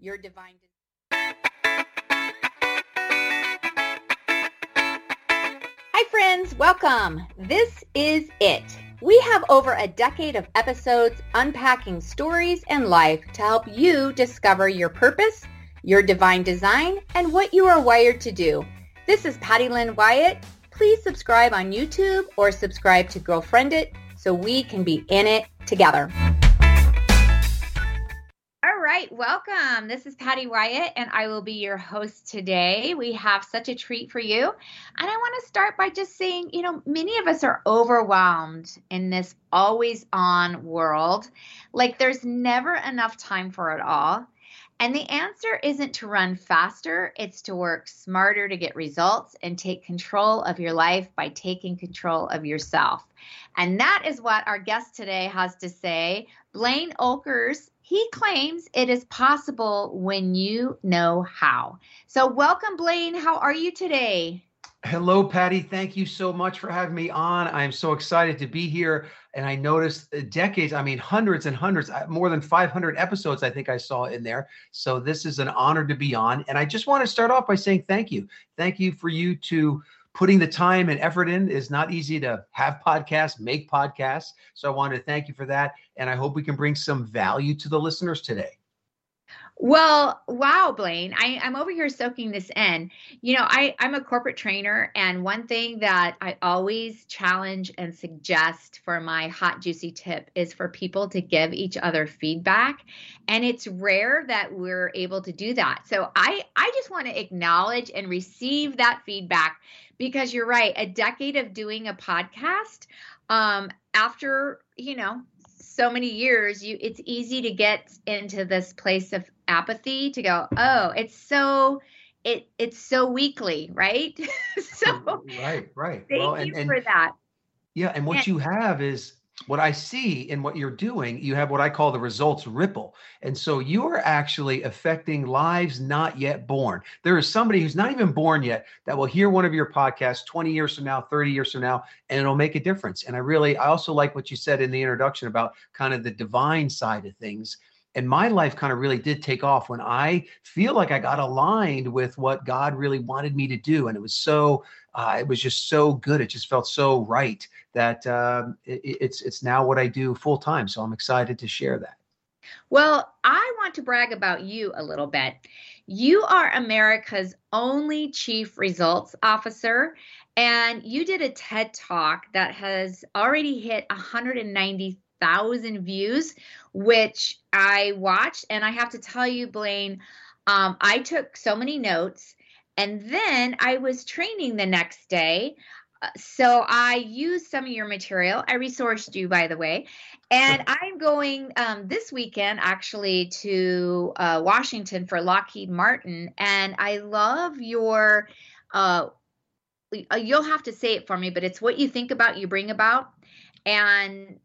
your divine. design. Hi, friends. Welcome. This is it. We have over a decade of episodes unpacking stories and life to help you discover your purpose, your divine design, and what you are wired to do. This is Patty Lynn Wyatt. Please subscribe on YouTube or subscribe to Girlfriend It so we can be in it together. Right, welcome. This is Patty Wyatt, and I will be your host today. We have such a treat for you. And I want to start by just saying, you know, many of us are overwhelmed in this always on world. Like there's never enough time for it all. And the answer isn't to run faster, it's to work smarter to get results and take control of your life by taking control of yourself. And that is what our guest today has to say. Blaine Oelkers, he claims it is possible when you know how. So, welcome, Blaine. How are you today? Hello, Patty. Thank you so much for having me on. I'm so excited to be here. And I noticed uh, decades, I mean, hundreds and hundreds, uh, more than 500 episodes, I think I saw in there. So this is an honor to be on. And I just want to start off by saying thank you. Thank you for you to putting the time and effort in is not easy to have podcasts, make podcasts. So I want to thank you for that. And I hope we can bring some value to the listeners today. Well, wow, Blaine. I, I'm over here soaking this in. You know, I, I'm a corporate trainer, and one thing that I always challenge and suggest for my hot, juicy tip is for people to give each other feedback. And it's rare that we're able to do that. So I, I just want to acknowledge and receive that feedback because you're right. A decade of doing a podcast, um, after, you know, so many years you it's easy to get into this place of apathy to go oh it's so it it's so weekly right so right right thank well, you and, for that yeah and what and, you have is what I see in what you're doing, you have what I call the results ripple. And so you are actually affecting lives not yet born. There is somebody who's not even born yet that will hear one of your podcasts 20 years from now, 30 years from now, and it'll make a difference. And I really, I also like what you said in the introduction about kind of the divine side of things. And my life kind of really did take off when I feel like I got aligned with what God really wanted me to do. And it was so uh, it was just so good. It just felt so right that um, it, it's it's now what I do full time. So I'm excited to share that. Well, I want to brag about you a little bit. You are America's only chief results officer, and you did a TED talk that has already hit 190,000 views, which I watched. And I have to tell you, Blaine, um, I took so many notes and then I was training the next day. So I used some of your material. I resourced you, by the way. And I'm going um, this weekend actually to uh, Washington for Lockheed Martin. And I love your, uh, uh, you'll have to say it for me, but it's what you think about, you bring about. And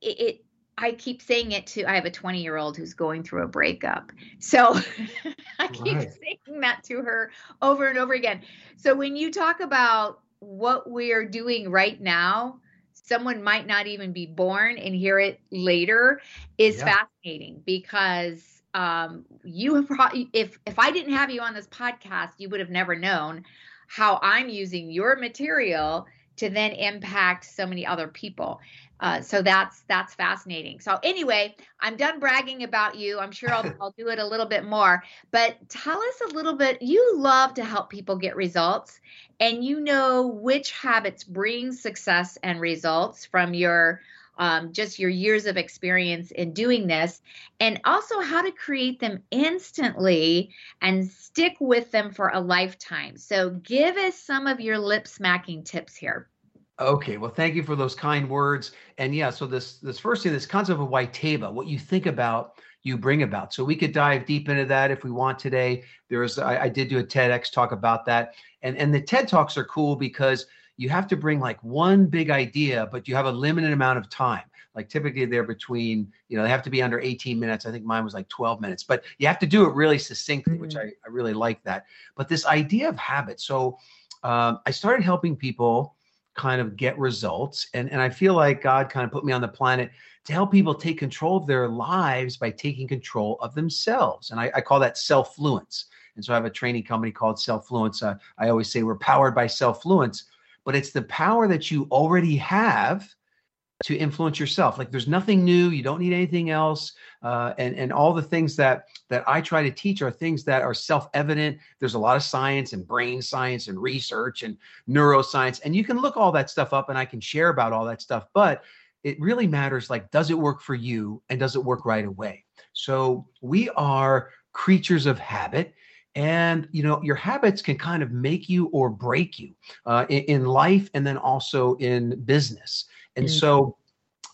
it, it I keep saying it to I have a 20 year old who's going through a breakup. So I keep right. saying that to her over and over again. So when you talk about what we're doing right now, someone might not even be born and hear it later is yeah. fascinating because um, you have if if I didn't have you on this podcast, you would have never known how I'm using your material to then impact so many other people. Uh, so that's that's fascinating. So anyway, I'm done bragging about you. I'm sure I'll, I'll do it a little bit more. But tell us a little bit. You love to help people get results, and you know which habits bring success and results from your um, just your years of experience in doing this, and also how to create them instantly and stick with them for a lifetime. So give us some of your lip smacking tips here. Okay, well, thank you for those kind words. And yeah, so this this first thing, this concept of a WYTIWYBA, what you think about, you bring about. So we could dive deep into that if we want today. There's I, I did do a TEDx talk about that, and and the TED talks are cool because you have to bring like one big idea, but you have a limited amount of time. Like typically they're between, you know, they have to be under 18 minutes. I think mine was like 12 minutes, but you have to do it really succinctly, mm-hmm. which I, I really like that. But this idea of habit. So um, I started helping people kind of get results. And, and I feel like God kind of put me on the planet to help people take control of their lives by taking control of themselves. And I, I call that self fluence. And so I have a training company called Self Fluence. Uh, I always say we're powered by self fluence, but it's the power that you already have to influence yourself. Like there's nothing new. You don't need anything else. Uh, and and all the things that that I try to teach are things that are self-evident. There's a lot of science and brain science and research and neuroscience, and you can look all that stuff up, and I can share about all that stuff. But it really matters. Like, does it work for you, and does it work right away? So we are creatures of habit and you know your habits can kind of make you or break you uh, in, in, life and then also in business and mm-hmm. so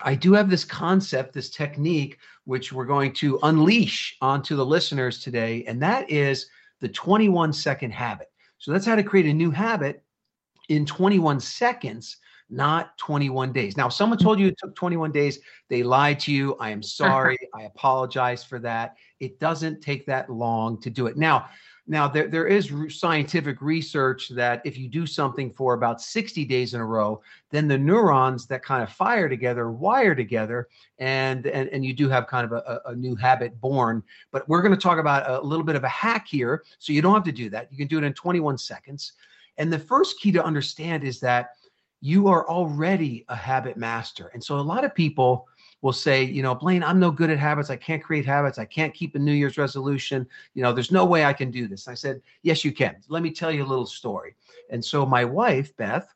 I do have this concept, this technique, which we're going to unleash onto the listeners today, and that is the 21 second habit. So that's how to create a new habit in 21 seconds, not 21 days. Now, if someone told you it took 21 days. They lied to you. I am sorry. I apologize for that. It doesn't take that long to do it. Now, now, there, there is scientific research that if you do something for about 60 days in a row, then the neurons that kind of fire together wire together, and and, and you do have kind of a, a new habit born. But we're going to talk about a little bit of a hack here, so you don't have to do that. You can do it in 21 seconds. And the first key to understand is that you are already a habit master. And so a lot of people will say, you know, Blaine, I'm no good at habits. I can't create habits. I can't keep a New Year's resolution. You know, there's no way I can do this. I said, yes, you can. Let me tell you a little story. And so my wife, Beth,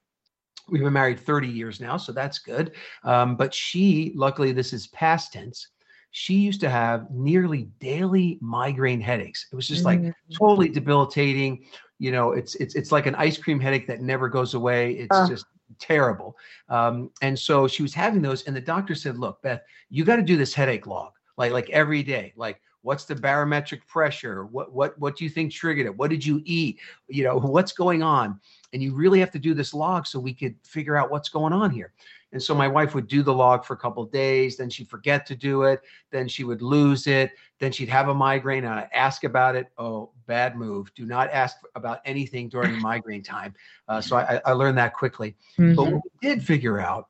we've been married 30 years now, so that's good. Um, but she, luckily, this is past tense. She used to have nearly daily migraine headaches. It was just like mm-hmm. totally debilitating. You know, it's it's it's like an ice cream headache that never goes away. It's uh. just terrible. Um, and so she was having those, and the doctor said, "Look, Beth, you got to do this headache log, like like every day. Like, what's the barometric pressure? What what what do you think triggered it? What did you eat? You know, what's going on? And you really have to do this log so we could figure out what's going on here." And so my wife would do the log for a couple days, then she'd forget to do it, then she would lose it, then she'd have a migraine and I'd ask about it. Oh, bad move. Do not ask about anything during migraine time. Uh, so I, I, learned that quickly. Mm-hmm. But what we did figure out,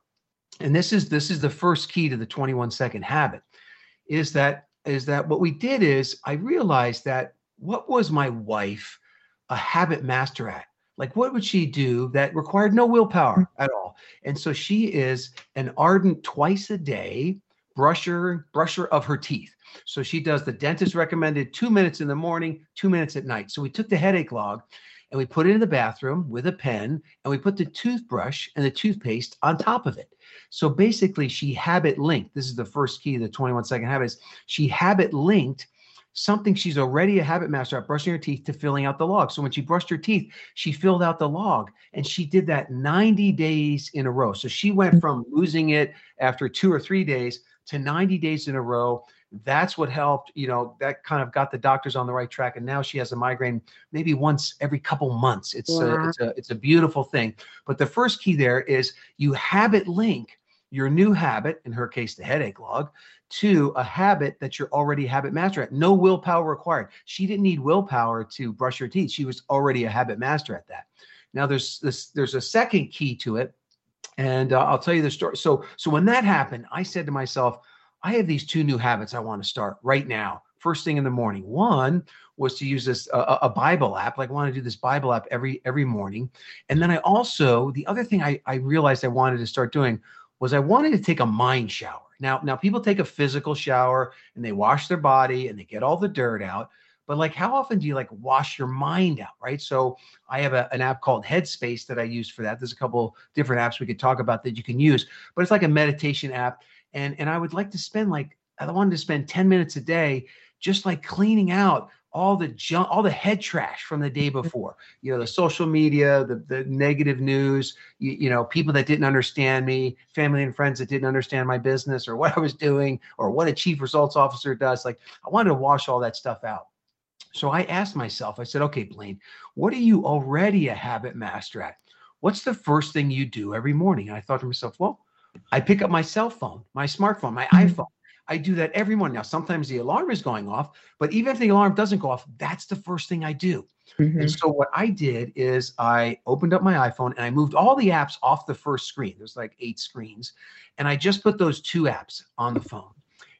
and this is this is the first key to the 21 second habit, is that is that what we did is I realized that what was my wife a habit master at? Like, what would she do that required no willpower mm-hmm. at all? And so she is an ardent twice a day brusher, brusher of her teeth. So she does the dentist recommended two minutes in the morning, two minutes at night. So we took the headache log and we put it in the bathroom with a pen and we put the toothbrush and the toothpaste on top of it. So basically, she habit linked. This is the first key of the 21 second habits. She habit linked something she's already a habit master at brushing her teeth to filling out the log. So when she brushed her teeth, she filled out the log and she did that 90 days in a row. So she went mm. from losing it after two or three days to 90 days in a row. That's what helped, you know, that kind of got the doctors on the right track. And now she has a migraine maybe once every couple months. It's, yeah. a, it's, a, it's a beautiful thing. But the first key there is you habit link your new habit, in her case, the headache log, to a habit that you're already habit master at. No willpower required. She didn't need willpower to brush her teeth. She was already a habit master at that. Now there's this there's a second key to it, and uh, I'll tell you the story. So so when that happened, I said to myself, I have these two new habits I want to start right now. First thing in the morning. One was to use this uh, a Bible app. Like I want to do this Bible app every every morning, and then I also the other thing I I realized I wanted to start doing was I wanted to take a mind shower. Now, now people take a physical shower and they wash their body and they get all the dirt out. But like, how often do you like wash your mind out, right? So I have a, an app called Headspace that I use for that. There's a couple different apps we could talk about that you can use, but it's like a meditation app. And and I would like to spend like I wanted to spend 10 minutes a day just like cleaning out all the junk, all the head trash from the day mm-hmm. before. You know, the social media, the the negative news. You, you, know, people that didn't understand me, family and friends that didn't understand my business or what I was doing or what a chief results officer does. Like, I wanted to wash all that stuff out. So I asked myself. I said, "Okay, Blaine, what are you already a habit master at? What's the first thing you do every morning?" And I thought to myself, "Well, I pick up my cell phone, my smartphone, my mm-hmm. iPhone." I do that every morning. Now, sometimes the alarm is going off, but even if the alarm doesn't go off, that's the first thing I do. Mm-hmm. And so what I did is I opened up my iPhone and I moved all the apps off the first screen. There's like eight screens. And I just put those two apps on the phone.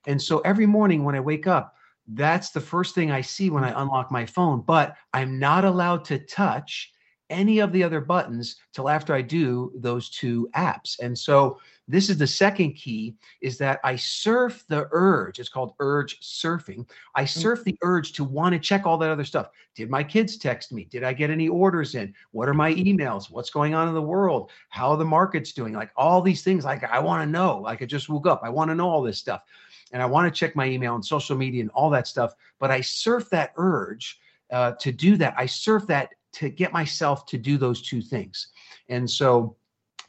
And so every morning when I wake up, that's the first thing I see when I unlock my phone. But I'm not allowed to touch any of the other buttons till after I do those two apps. And so this is the second key is that I surf the urge. It's called urge surfing. I mm. surf the urge to want to check all that other stuff. Did my kids text me? Did I get any orders in? What are my emails? What's going on in the world? How are the markets doing? Like all these things like I want to know. Like I just woke up. I want to know all this stuff. And I want to check my email and social media and all that stuff, but I surf that urge uh, to do that. I surf that to get myself to do those two things. And so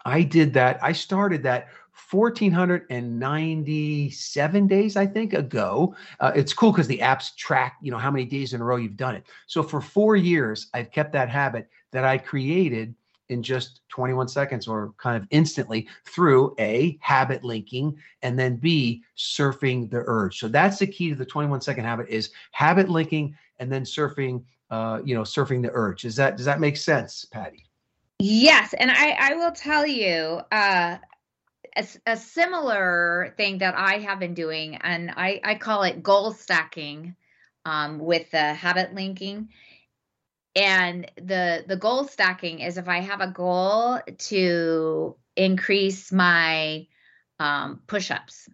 I did that. I started that 1497 days i think ago. Uh, it's cool because the apps track you know how many days in a row you've done it. So for four years i've kept that habit that i created in just 21 seconds or kind of instantly through a habit linking and then b surfing the urge. So that's the key to the 21 second habit is habit linking and then surfing uh, you know surfing the urge. Is that does that make sense patty Yes, and I I will tell you uh, a, a similar thing that I have been doing, and I I call it goal stacking um, with the habit linking. And the the goal stacking is if I have a goal to increase my um, push-ups,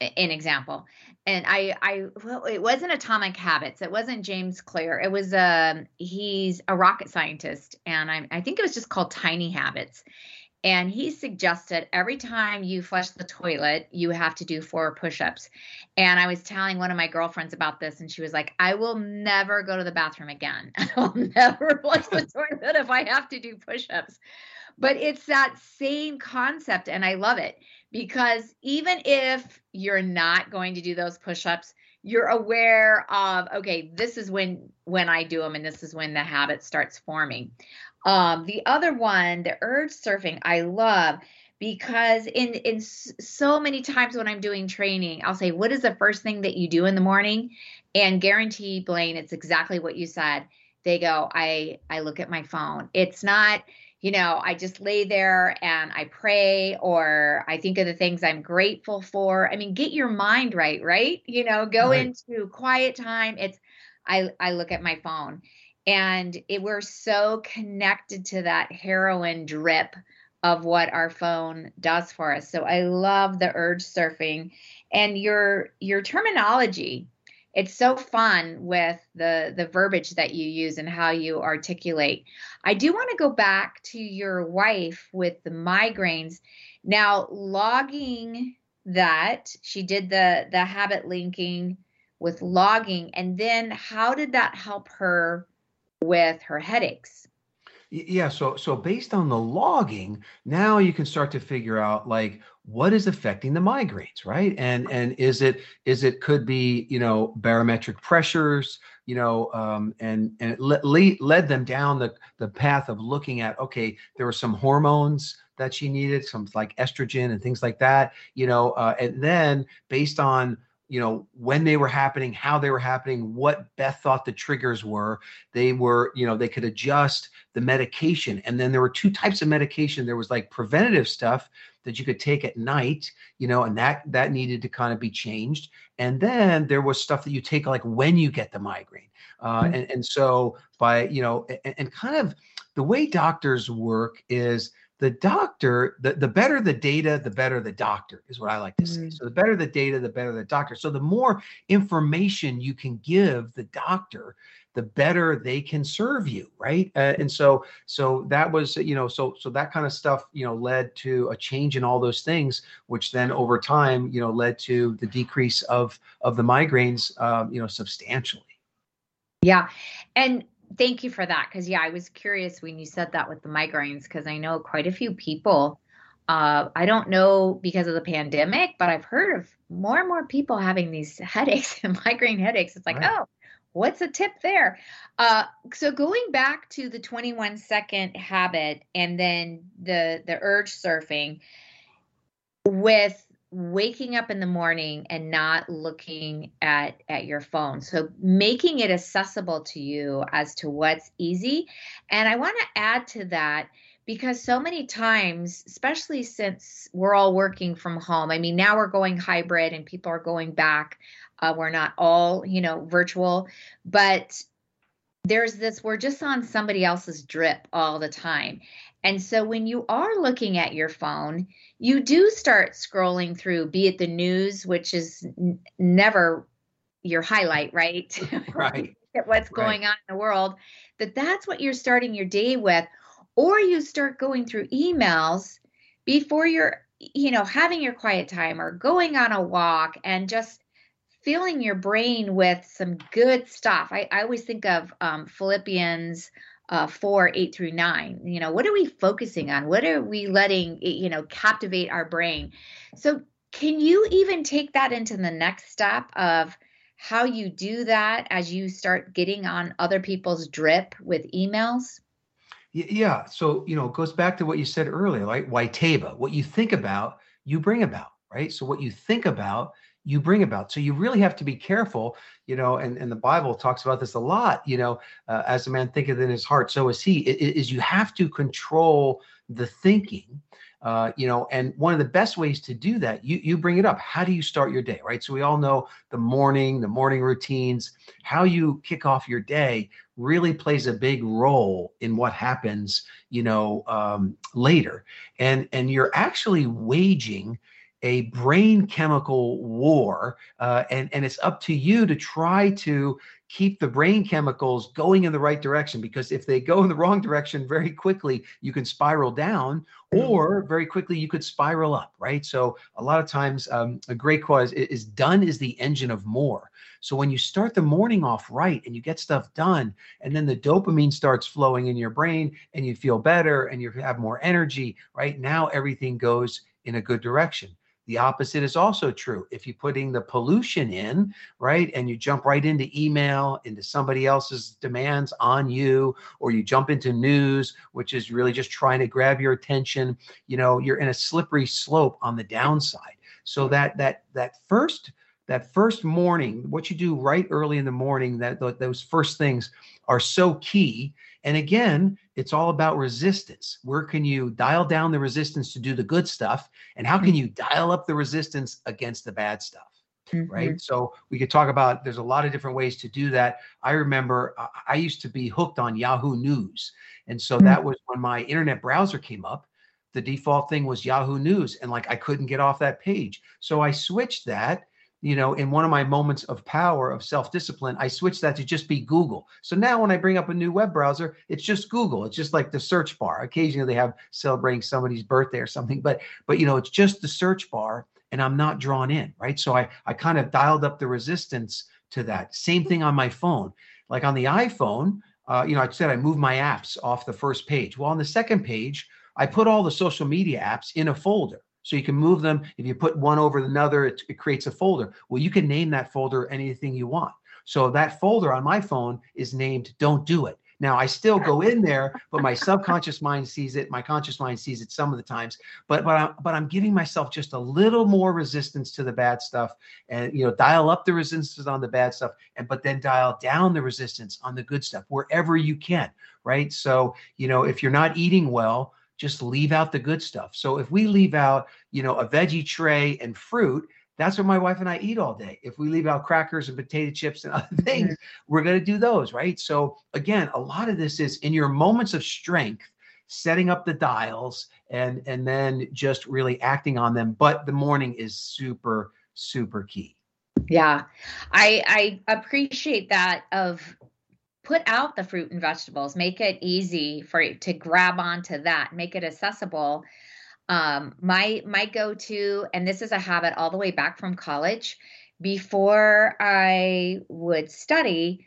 an example, and I, I, well, it wasn't Atomic Habits. It wasn't James Clear. It was, um, he's a rocket scientist, and I, I think it was just called Tiny Habits. And he suggested every time you flush the toilet, you have to do four push ups. And I was telling one of my girlfriends about this, and she was like, I will never go to the bathroom again. I'll never flush the toilet if I have to do push ups. But it's that same concept, and I love it because even if you're not going to do those push-ups you're aware of okay this is when when i do them and this is when the habit starts forming. Um, the other one the urge surfing i love because in in so many times when i'm doing training i'll say what is the first thing that you do in the morning? And guarantee blaine it's exactly what you said. They go i i look at my phone. It's not you know, I just lay there and I pray or I think of the things I'm grateful for. I mean, get your mind right, right? You know, go right. into quiet time. It's I I look at my phone and it, we're so connected to that heroin drip of what our phone does for us. So I love the urge surfing and your your terminology it's so fun with the the verbiage that you use and how you articulate. I do want to go back to your wife with the migraines. Now, logging that she did the the habit linking with logging and then how did that help her with her headaches? Yeah, so so based on the logging, now you can start to figure out like what is affecting the migraines, right? And and is it is it could be you know barometric pressures, you know, um, and and it le- led them down the the path of looking at okay, there were some hormones that she needed, some like estrogen and things like that, you know, uh, and then based on you know when they were happening how they were happening what beth thought the triggers were. They were you know they could adjust the medication. And then there were two types of medication. There was like preventative stuff that you could take at night you know and that that needed to kind of be changed. And then there was stuff that you take like when you get the migraine. Uh, mm-hmm. and, and so by you know and, and kind of the way doctors work is the doctor, the, the better the data, the better the doctor is what I like to say. Mm. So the better the data, the better the doctor. So the more information you can give the doctor, the better they can serve you, right? Uh, and so so that was you know so so that kind of stuff you know led to a change in all those things, which then over time you know led to the decrease of of the migraines um, you know substantially. Yeah, and thank you for that because yeah i was curious when you said that with the migraines because i know quite a few people uh, i don't know because of the pandemic but i've heard of more and more people having these headaches and migraine headaches it's like right. oh what's a tip there uh, so going back to the 21 second habit and then the the urge surfing with waking up in the morning and not looking at at your phone. So making it accessible to you as to what's easy. And i want to add to that because so many times especially since we're all working from home i mean now we're going hybrid and people are going back uh, we're not all you know virtual but there's this we're just on somebody else's drip all the time and so when you are looking at your phone, you do start scrolling through, be it the news, which is n- never your highlight, right? Right. what's going right. on in the world, that that's what you're starting your day with. Or you start going through emails before you're, you know, having your quiet time or going on a walk and just filling your brain with some good stuff. I, I always think of um, Philippians uh, four, eight through nine. You know, what are we focusing on? What are we letting, you know, captivate our brain? So, can you even take that into the next step of how you do that as you start getting on other people's drip with emails? Yeah. So, you know, it goes back to what you said earlier, like WYTIWYBA, what you think about, you bring about, right? So, what you think about, you bring about. So you really have to be careful, you know, and, and the Bible talks about this a lot, you know, uh, as a man thinketh in his heart, so is he, it, is you have to control the thinking. Uh, you know, and one of the best ways to do that, you you bring it up. How do you start your day, right? So we all know the morning, the morning routines, how you kick off your day really plays a big role in what happens, you know, um, later. And and you're actually waging a brain chemical war, uh, and and it's up to you to try to keep the brain chemicals going in the right direction. Because if they go in the wrong direction, very quickly you can spiral down, mm. or very quickly you could spiral up. Right. So a lot of times, um, a great cause is done is the engine of more. So when you start the morning off right and you get stuff done, and then the dopamine starts flowing in your brain, and you feel better and you have more energy. Right now, everything goes in a good direction. The opposite is also true. If you're putting the pollution in, right, and you jump right into email, into somebody else's demands on you, or you jump into news, which is really just trying to grab your attention, you know, you're in a slippery slope on the downside. So that that that first that first morning, what you do right early in the morning, that those first things are so key. And again, it's all about resistance. Where can you dial down the resistance to do the good stuff? And how can you dial up the resistance against the bad stuff? Mm-hmm. Right. So we could talk about there's a lot of different ways to do that. I remember I used to be hooked on Yahoo News. And so mm-hmm. that was when my internet browser came up. The default thing was Yahoo News. And like I couldn't get off that page. So I switched that you know, in one of my moments of power of self-discipline, I switched that to just be Google. So now when I bring up a new web browser, it's just Google. It's just like the search bar. Occasionally they have celebrating somebody's birthday or something, but but you know, it's just the search bar and I'm not drawn in, right? So I I kind of dialed up the resistance to that. Same thing on my phone. Like on the iPhone, uh, you know, I said I moved my apps off the first page. Well, on the second page, I put all the social media apps in a folder. So you can move them. If you put one over another, it, it creates a folder. Well, you can name that folder anything you want. So that folder on my phone is named Don't Do It. Now I still go in there, but my subconscious mind sees it. My conscious mind sees it some of the times. But but I'm but I'm giving myself just a little more resistance to the bad stuff, and you know, dial up the resistance on the bad stuff, and but then dial down the resistance on the good stuff wherever you can. Right. So you know, if you're not eating well, just leave out the good stuff. So if we leave out, you know, a veggie tray and fruit, that's what my wife and I eat all day. If we leave out crackers and potato chips and other things, mm-hmm. we're going to do those, right? So again, a lot of this is in your moments of strength, setting up the dials and and then just really acting on them. But the morning is super super key. Yeah. I I appreciate that of put out the fruit and vegetables make it easy for you to grab onto that make it accessible um, my my go-to and this is a habit all the way back from college before i would study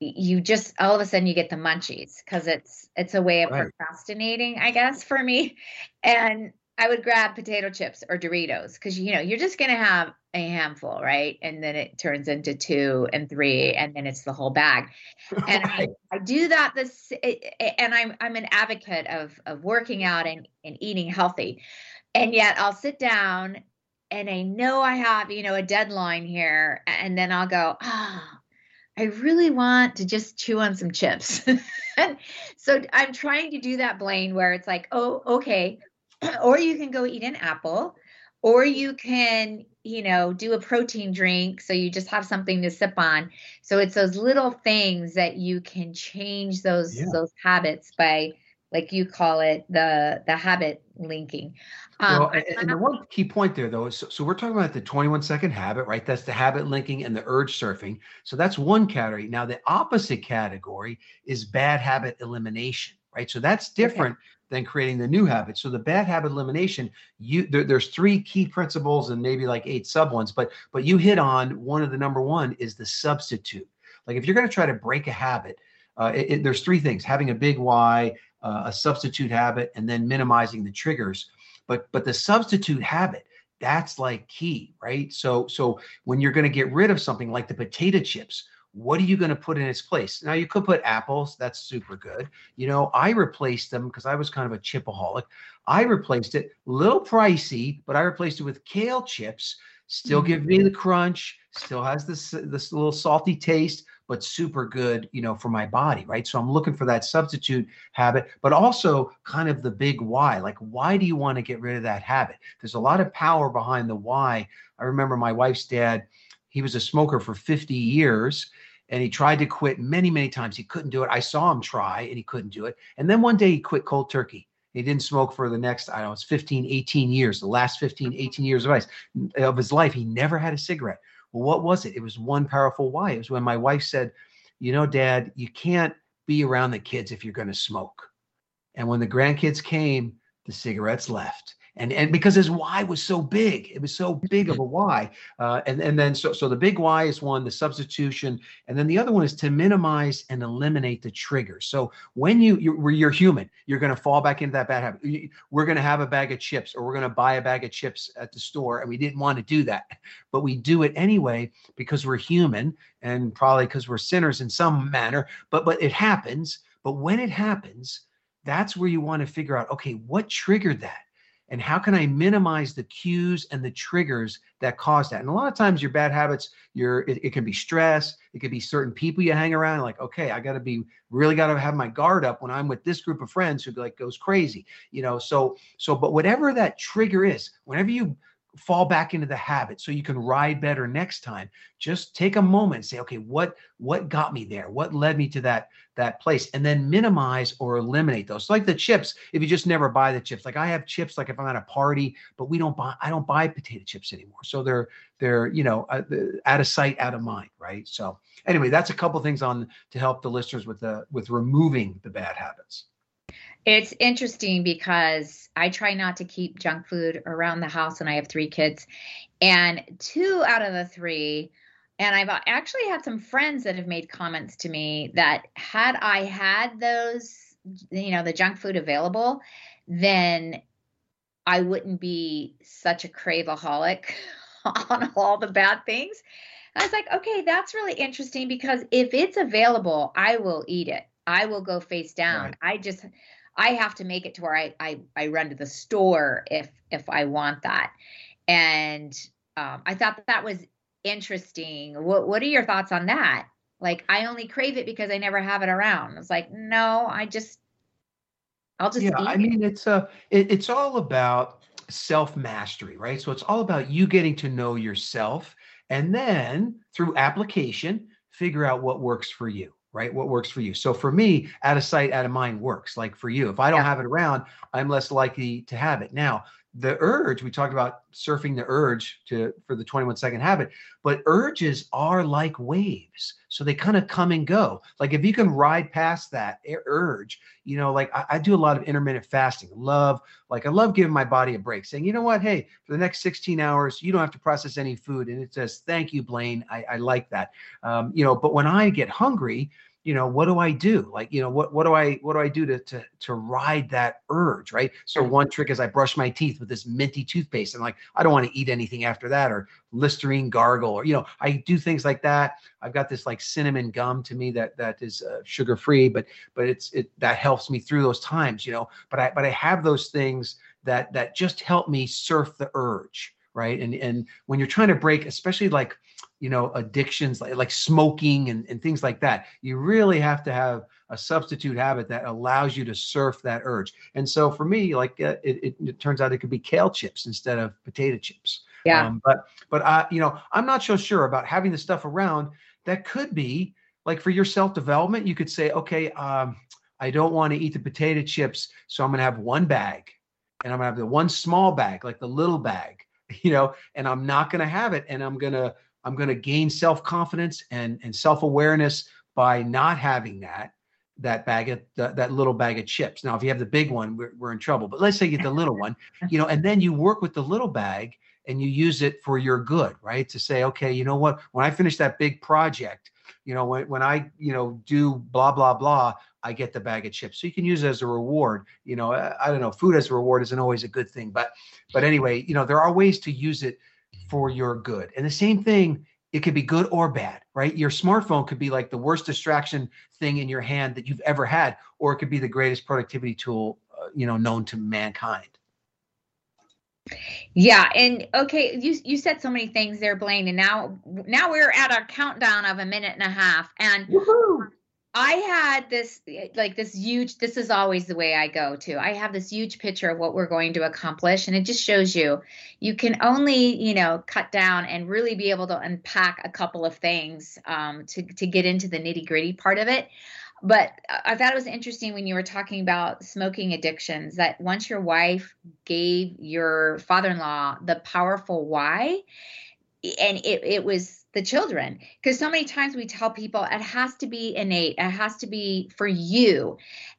you just all of a sudden you get the munchies because it's it's a way of right. procrastinating i guess for me and I would grab potato chips or Doritos because you know you're just gonna have a handful, right? And then it turns into two and three, and then it's the whole bag. And I, I, do that this, and I'm I'm an advocate of of working out and and eating healthy, and yet I'll sit down and I know I have, you know, a deadline here, and then I'll go, ah, oh, I really want to just chew on some chips. so I'm trying to do that, Blaine, where it's like, oh, okay. or you can go eat an apple, or you can, you know, do a protein drink. So you just have something to sip on. So it's those little things that you can change those yeah. those habits by like you call it the the habit linking um, well, and, and, the one key point there though is so, so, we're talking about the 21 second habit right that's the habit linking and the urge surfing so that's one category now the opposite category is bad habit elimination right? So that's different okay. than creating the new habit. So the bad habit elimination you there, there's three key principles and maybe like eight sub ones but but you hit on one of the number one is the substitute. Like if you're going to try to break a habit uh, it, it, there's three things having a big why uh, a substitute habit and then minimizing the triggers. But but the substitute habit that's like key right? So so when you're going to get rid of something like the potato chips what are you going to put in its place now you could put apples that's super good you know i replaced them because i was kind of a chipaholic i replaced it a little pricey but i replaced it with kale chips still mm-hmm. give me the crunch still has this this little salty taste but super good, you know, for my body, right? So I'm looking for that substitute habit, but also kind of the big why. Like, why do you want to get rid of that habit? There's a lot of power behind the why. I remember my wife's dad, he was a smoker for 50 years and he tried to quit many, many times. He couldn't do it. I saw him try and he couldn't do it. And then one day he quit cold turkey. He didn't smoke for the next, I don't know, it's 15, 18 years, the last 15, mm-hmm. 18 years of, ice, mm, of his life. He never had a cigarette. Well, what was it? It was one powerful why. It was when my wife said, You know, dad, you can't be around the kids if you're going to smoke. And when the grandkids came, the cigarettes left and and because his why was so big it was so big of a why. Uh, and and then so so the big why is one the substitution and then the other one is to minimize and eliminate the trigger. so when you you're, you're human you're going to fall back into that bad habit. We're going to have a bag of chips or we're going to buy a bag of chips at the store and we didn't want to do that. But we do it anyway because we're human and probably because we're sinners in some manner but but it happens. But when it happens that's where you want to figure out okay what triggered that and how can i minimize the cues and the triggers that cause that? And a lot of times your bad habits your it, it can be stress it could be certain people you hang around like okay i got to be really got to have my guard up when i'm with this group of friends who like goes crazy you know? So so but whatever that trigger is whenever you fall back into the habit so you can ride better next time just take a moment and say okay what what got me there? What led me to that that place? And then minimize or eliminate those. Like the chips if you just never buy the chips. Like i have chips like if i'm at a party but we don't buy i don't buy potato chips anymore. So they're they're you know uh, out of sight out of mind right? So anyway that's a couple things on to help the listeners with the with removing the bad habits it's interesting because I try not to keep junk food around the house and I have three kids. And two out of the three, and I've actually had some friends that have made comments to me that had I had those, you know, the junk food available, then I wouldn't be such a craveaholic on all the bad things. I was like, okay, that's really interesting because if it's available, I will eat it. I will go face down. Right. I just I have to make it to where I I, I run to the store if if I want that. And um, I thought that, that was interesting. What what are your thoughts on that? Like I only crave it because I never have it around. It's like no, I just I'll just yeah. I mean, it's a uh, it, it's all about self mastery, right? So it's all about you getting to know yourself, and then through application, figure out what works for you right? What works for you. So for me, out of sight, out of mind works. Like for you, if I don't yeah. have it around, I'm less likely to have it. Now, the urge we talked about surfing the urge to for the 21 second habit but urges are like waves so they kind of come and go. Like if you can ride past that urge you know like I, I, do a lot of intermittent fasting love like i love giving my body a break saying you know what? Hey for the next 16 hours you don't have to process any food and it says thank you blaine i, I like that. Um, you know but when i get hungry you know what do i do? Like you know what what do i what do i do to to to ride that urge right? So one trick is i brush my teeth with this minty toothpaste and like i don't want to eat anything after that or listerine gargle or you know i do things like that. I've got this like cinnamon gum to me that that is uh, sugar free but but it's it that helps me through those times you know? But i but i have those things that that just help me surf the urge right? And and when you're trying to break, especially like you know addictions like, like smoking and, and things like that, you really have to have a substitute habit that allows you to surf that urge. And so for me, like uh, it, it, it, turns out it could be kale chips instead of potato chips. Yeah. Um, but but I you know I'm not so sure about having the stuff around that could be like for your self development. You could say, okay, um, I don't want to eat the potato chips, so I'm going to have one bag, and I'm going to have the one small bag, like the little bag, you know, and I'm not going to have it, and I'm going to I'm going to gain self confidence and and self awareness by not having that that bag of that, that little bag of chips. Now, if you have the big one, we're, we're in trouble. But let's say you get the little one, you know, and then you work with the little bag and you use it for your good, right? To say, okay, you know what? When I finish that big project, you know, when, when I, you know, do blah, blah, blah, I get the bag of chips. So you can use it as a reward. You know, I, I don't know, food as a reward isn't always a good thing. But but anyway, you know, there are ways to use it for your good. And the same thing, it could be good or bad, right? Your smartphone could be like the worst distraction thing in your hand that you've ever had, or it could be the greatest productivity tool, uh, you know, known to mankind. Yeah, and okay, you you said so many things there, Blaine, and now now we're at our countdown of a minute and a half, and Woo-hoo! I had this like this huge. This is always the way I go to. I have this huge picture of what we're going to accomplish, and it just shows you you can only you know cut down and really be able to unpack a couple of things um, to to get into the nitty gritty part of it. But I thought it was interesting when you were talking about smoking addictions that once your wife gave your father in law the powerful why, and it, it was the children. Because so many times we tell people it has to be innate, it has to be for you.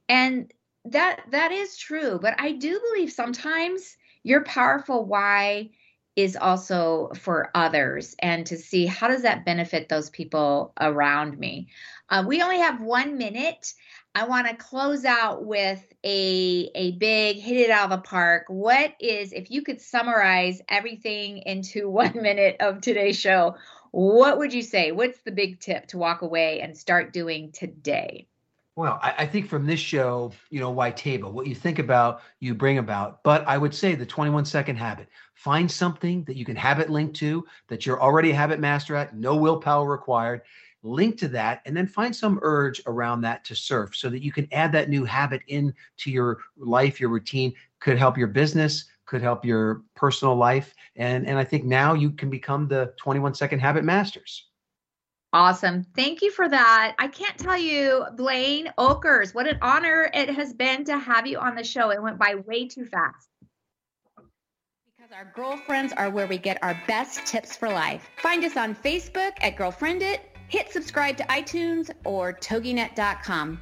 And that that is true. But I do believe sometimes your powerful why is also for others and to see how does that benefit those people around me uh, we only have one minute i want to close out with a a big hit it out of the park what is if you could summarize everything into one minute of today's show what would you say what's the big tip to walk away and start doing today well, I, I, think from this show, you know, why table? What you think about, you bring about. But I would say the 21 second habit. Find something that you can habit link to that you're already a habit master at, no willpower required. Link to that, and then find some urge around that to surf so that you can add that new habit into your life, your routine. Could help your business, could help your personal life. And, and I think now you can become the 21 second habit masters. Awesome. Thank you for that. I can't tell you, Blaine Oakers, what an honor it has been to have you on the show. It went by way too fast. Because our girlfriends are where we get our best tips for life. Find us on Facebook at Girlfriend It, hit subscribe to iTunes or toginet.com.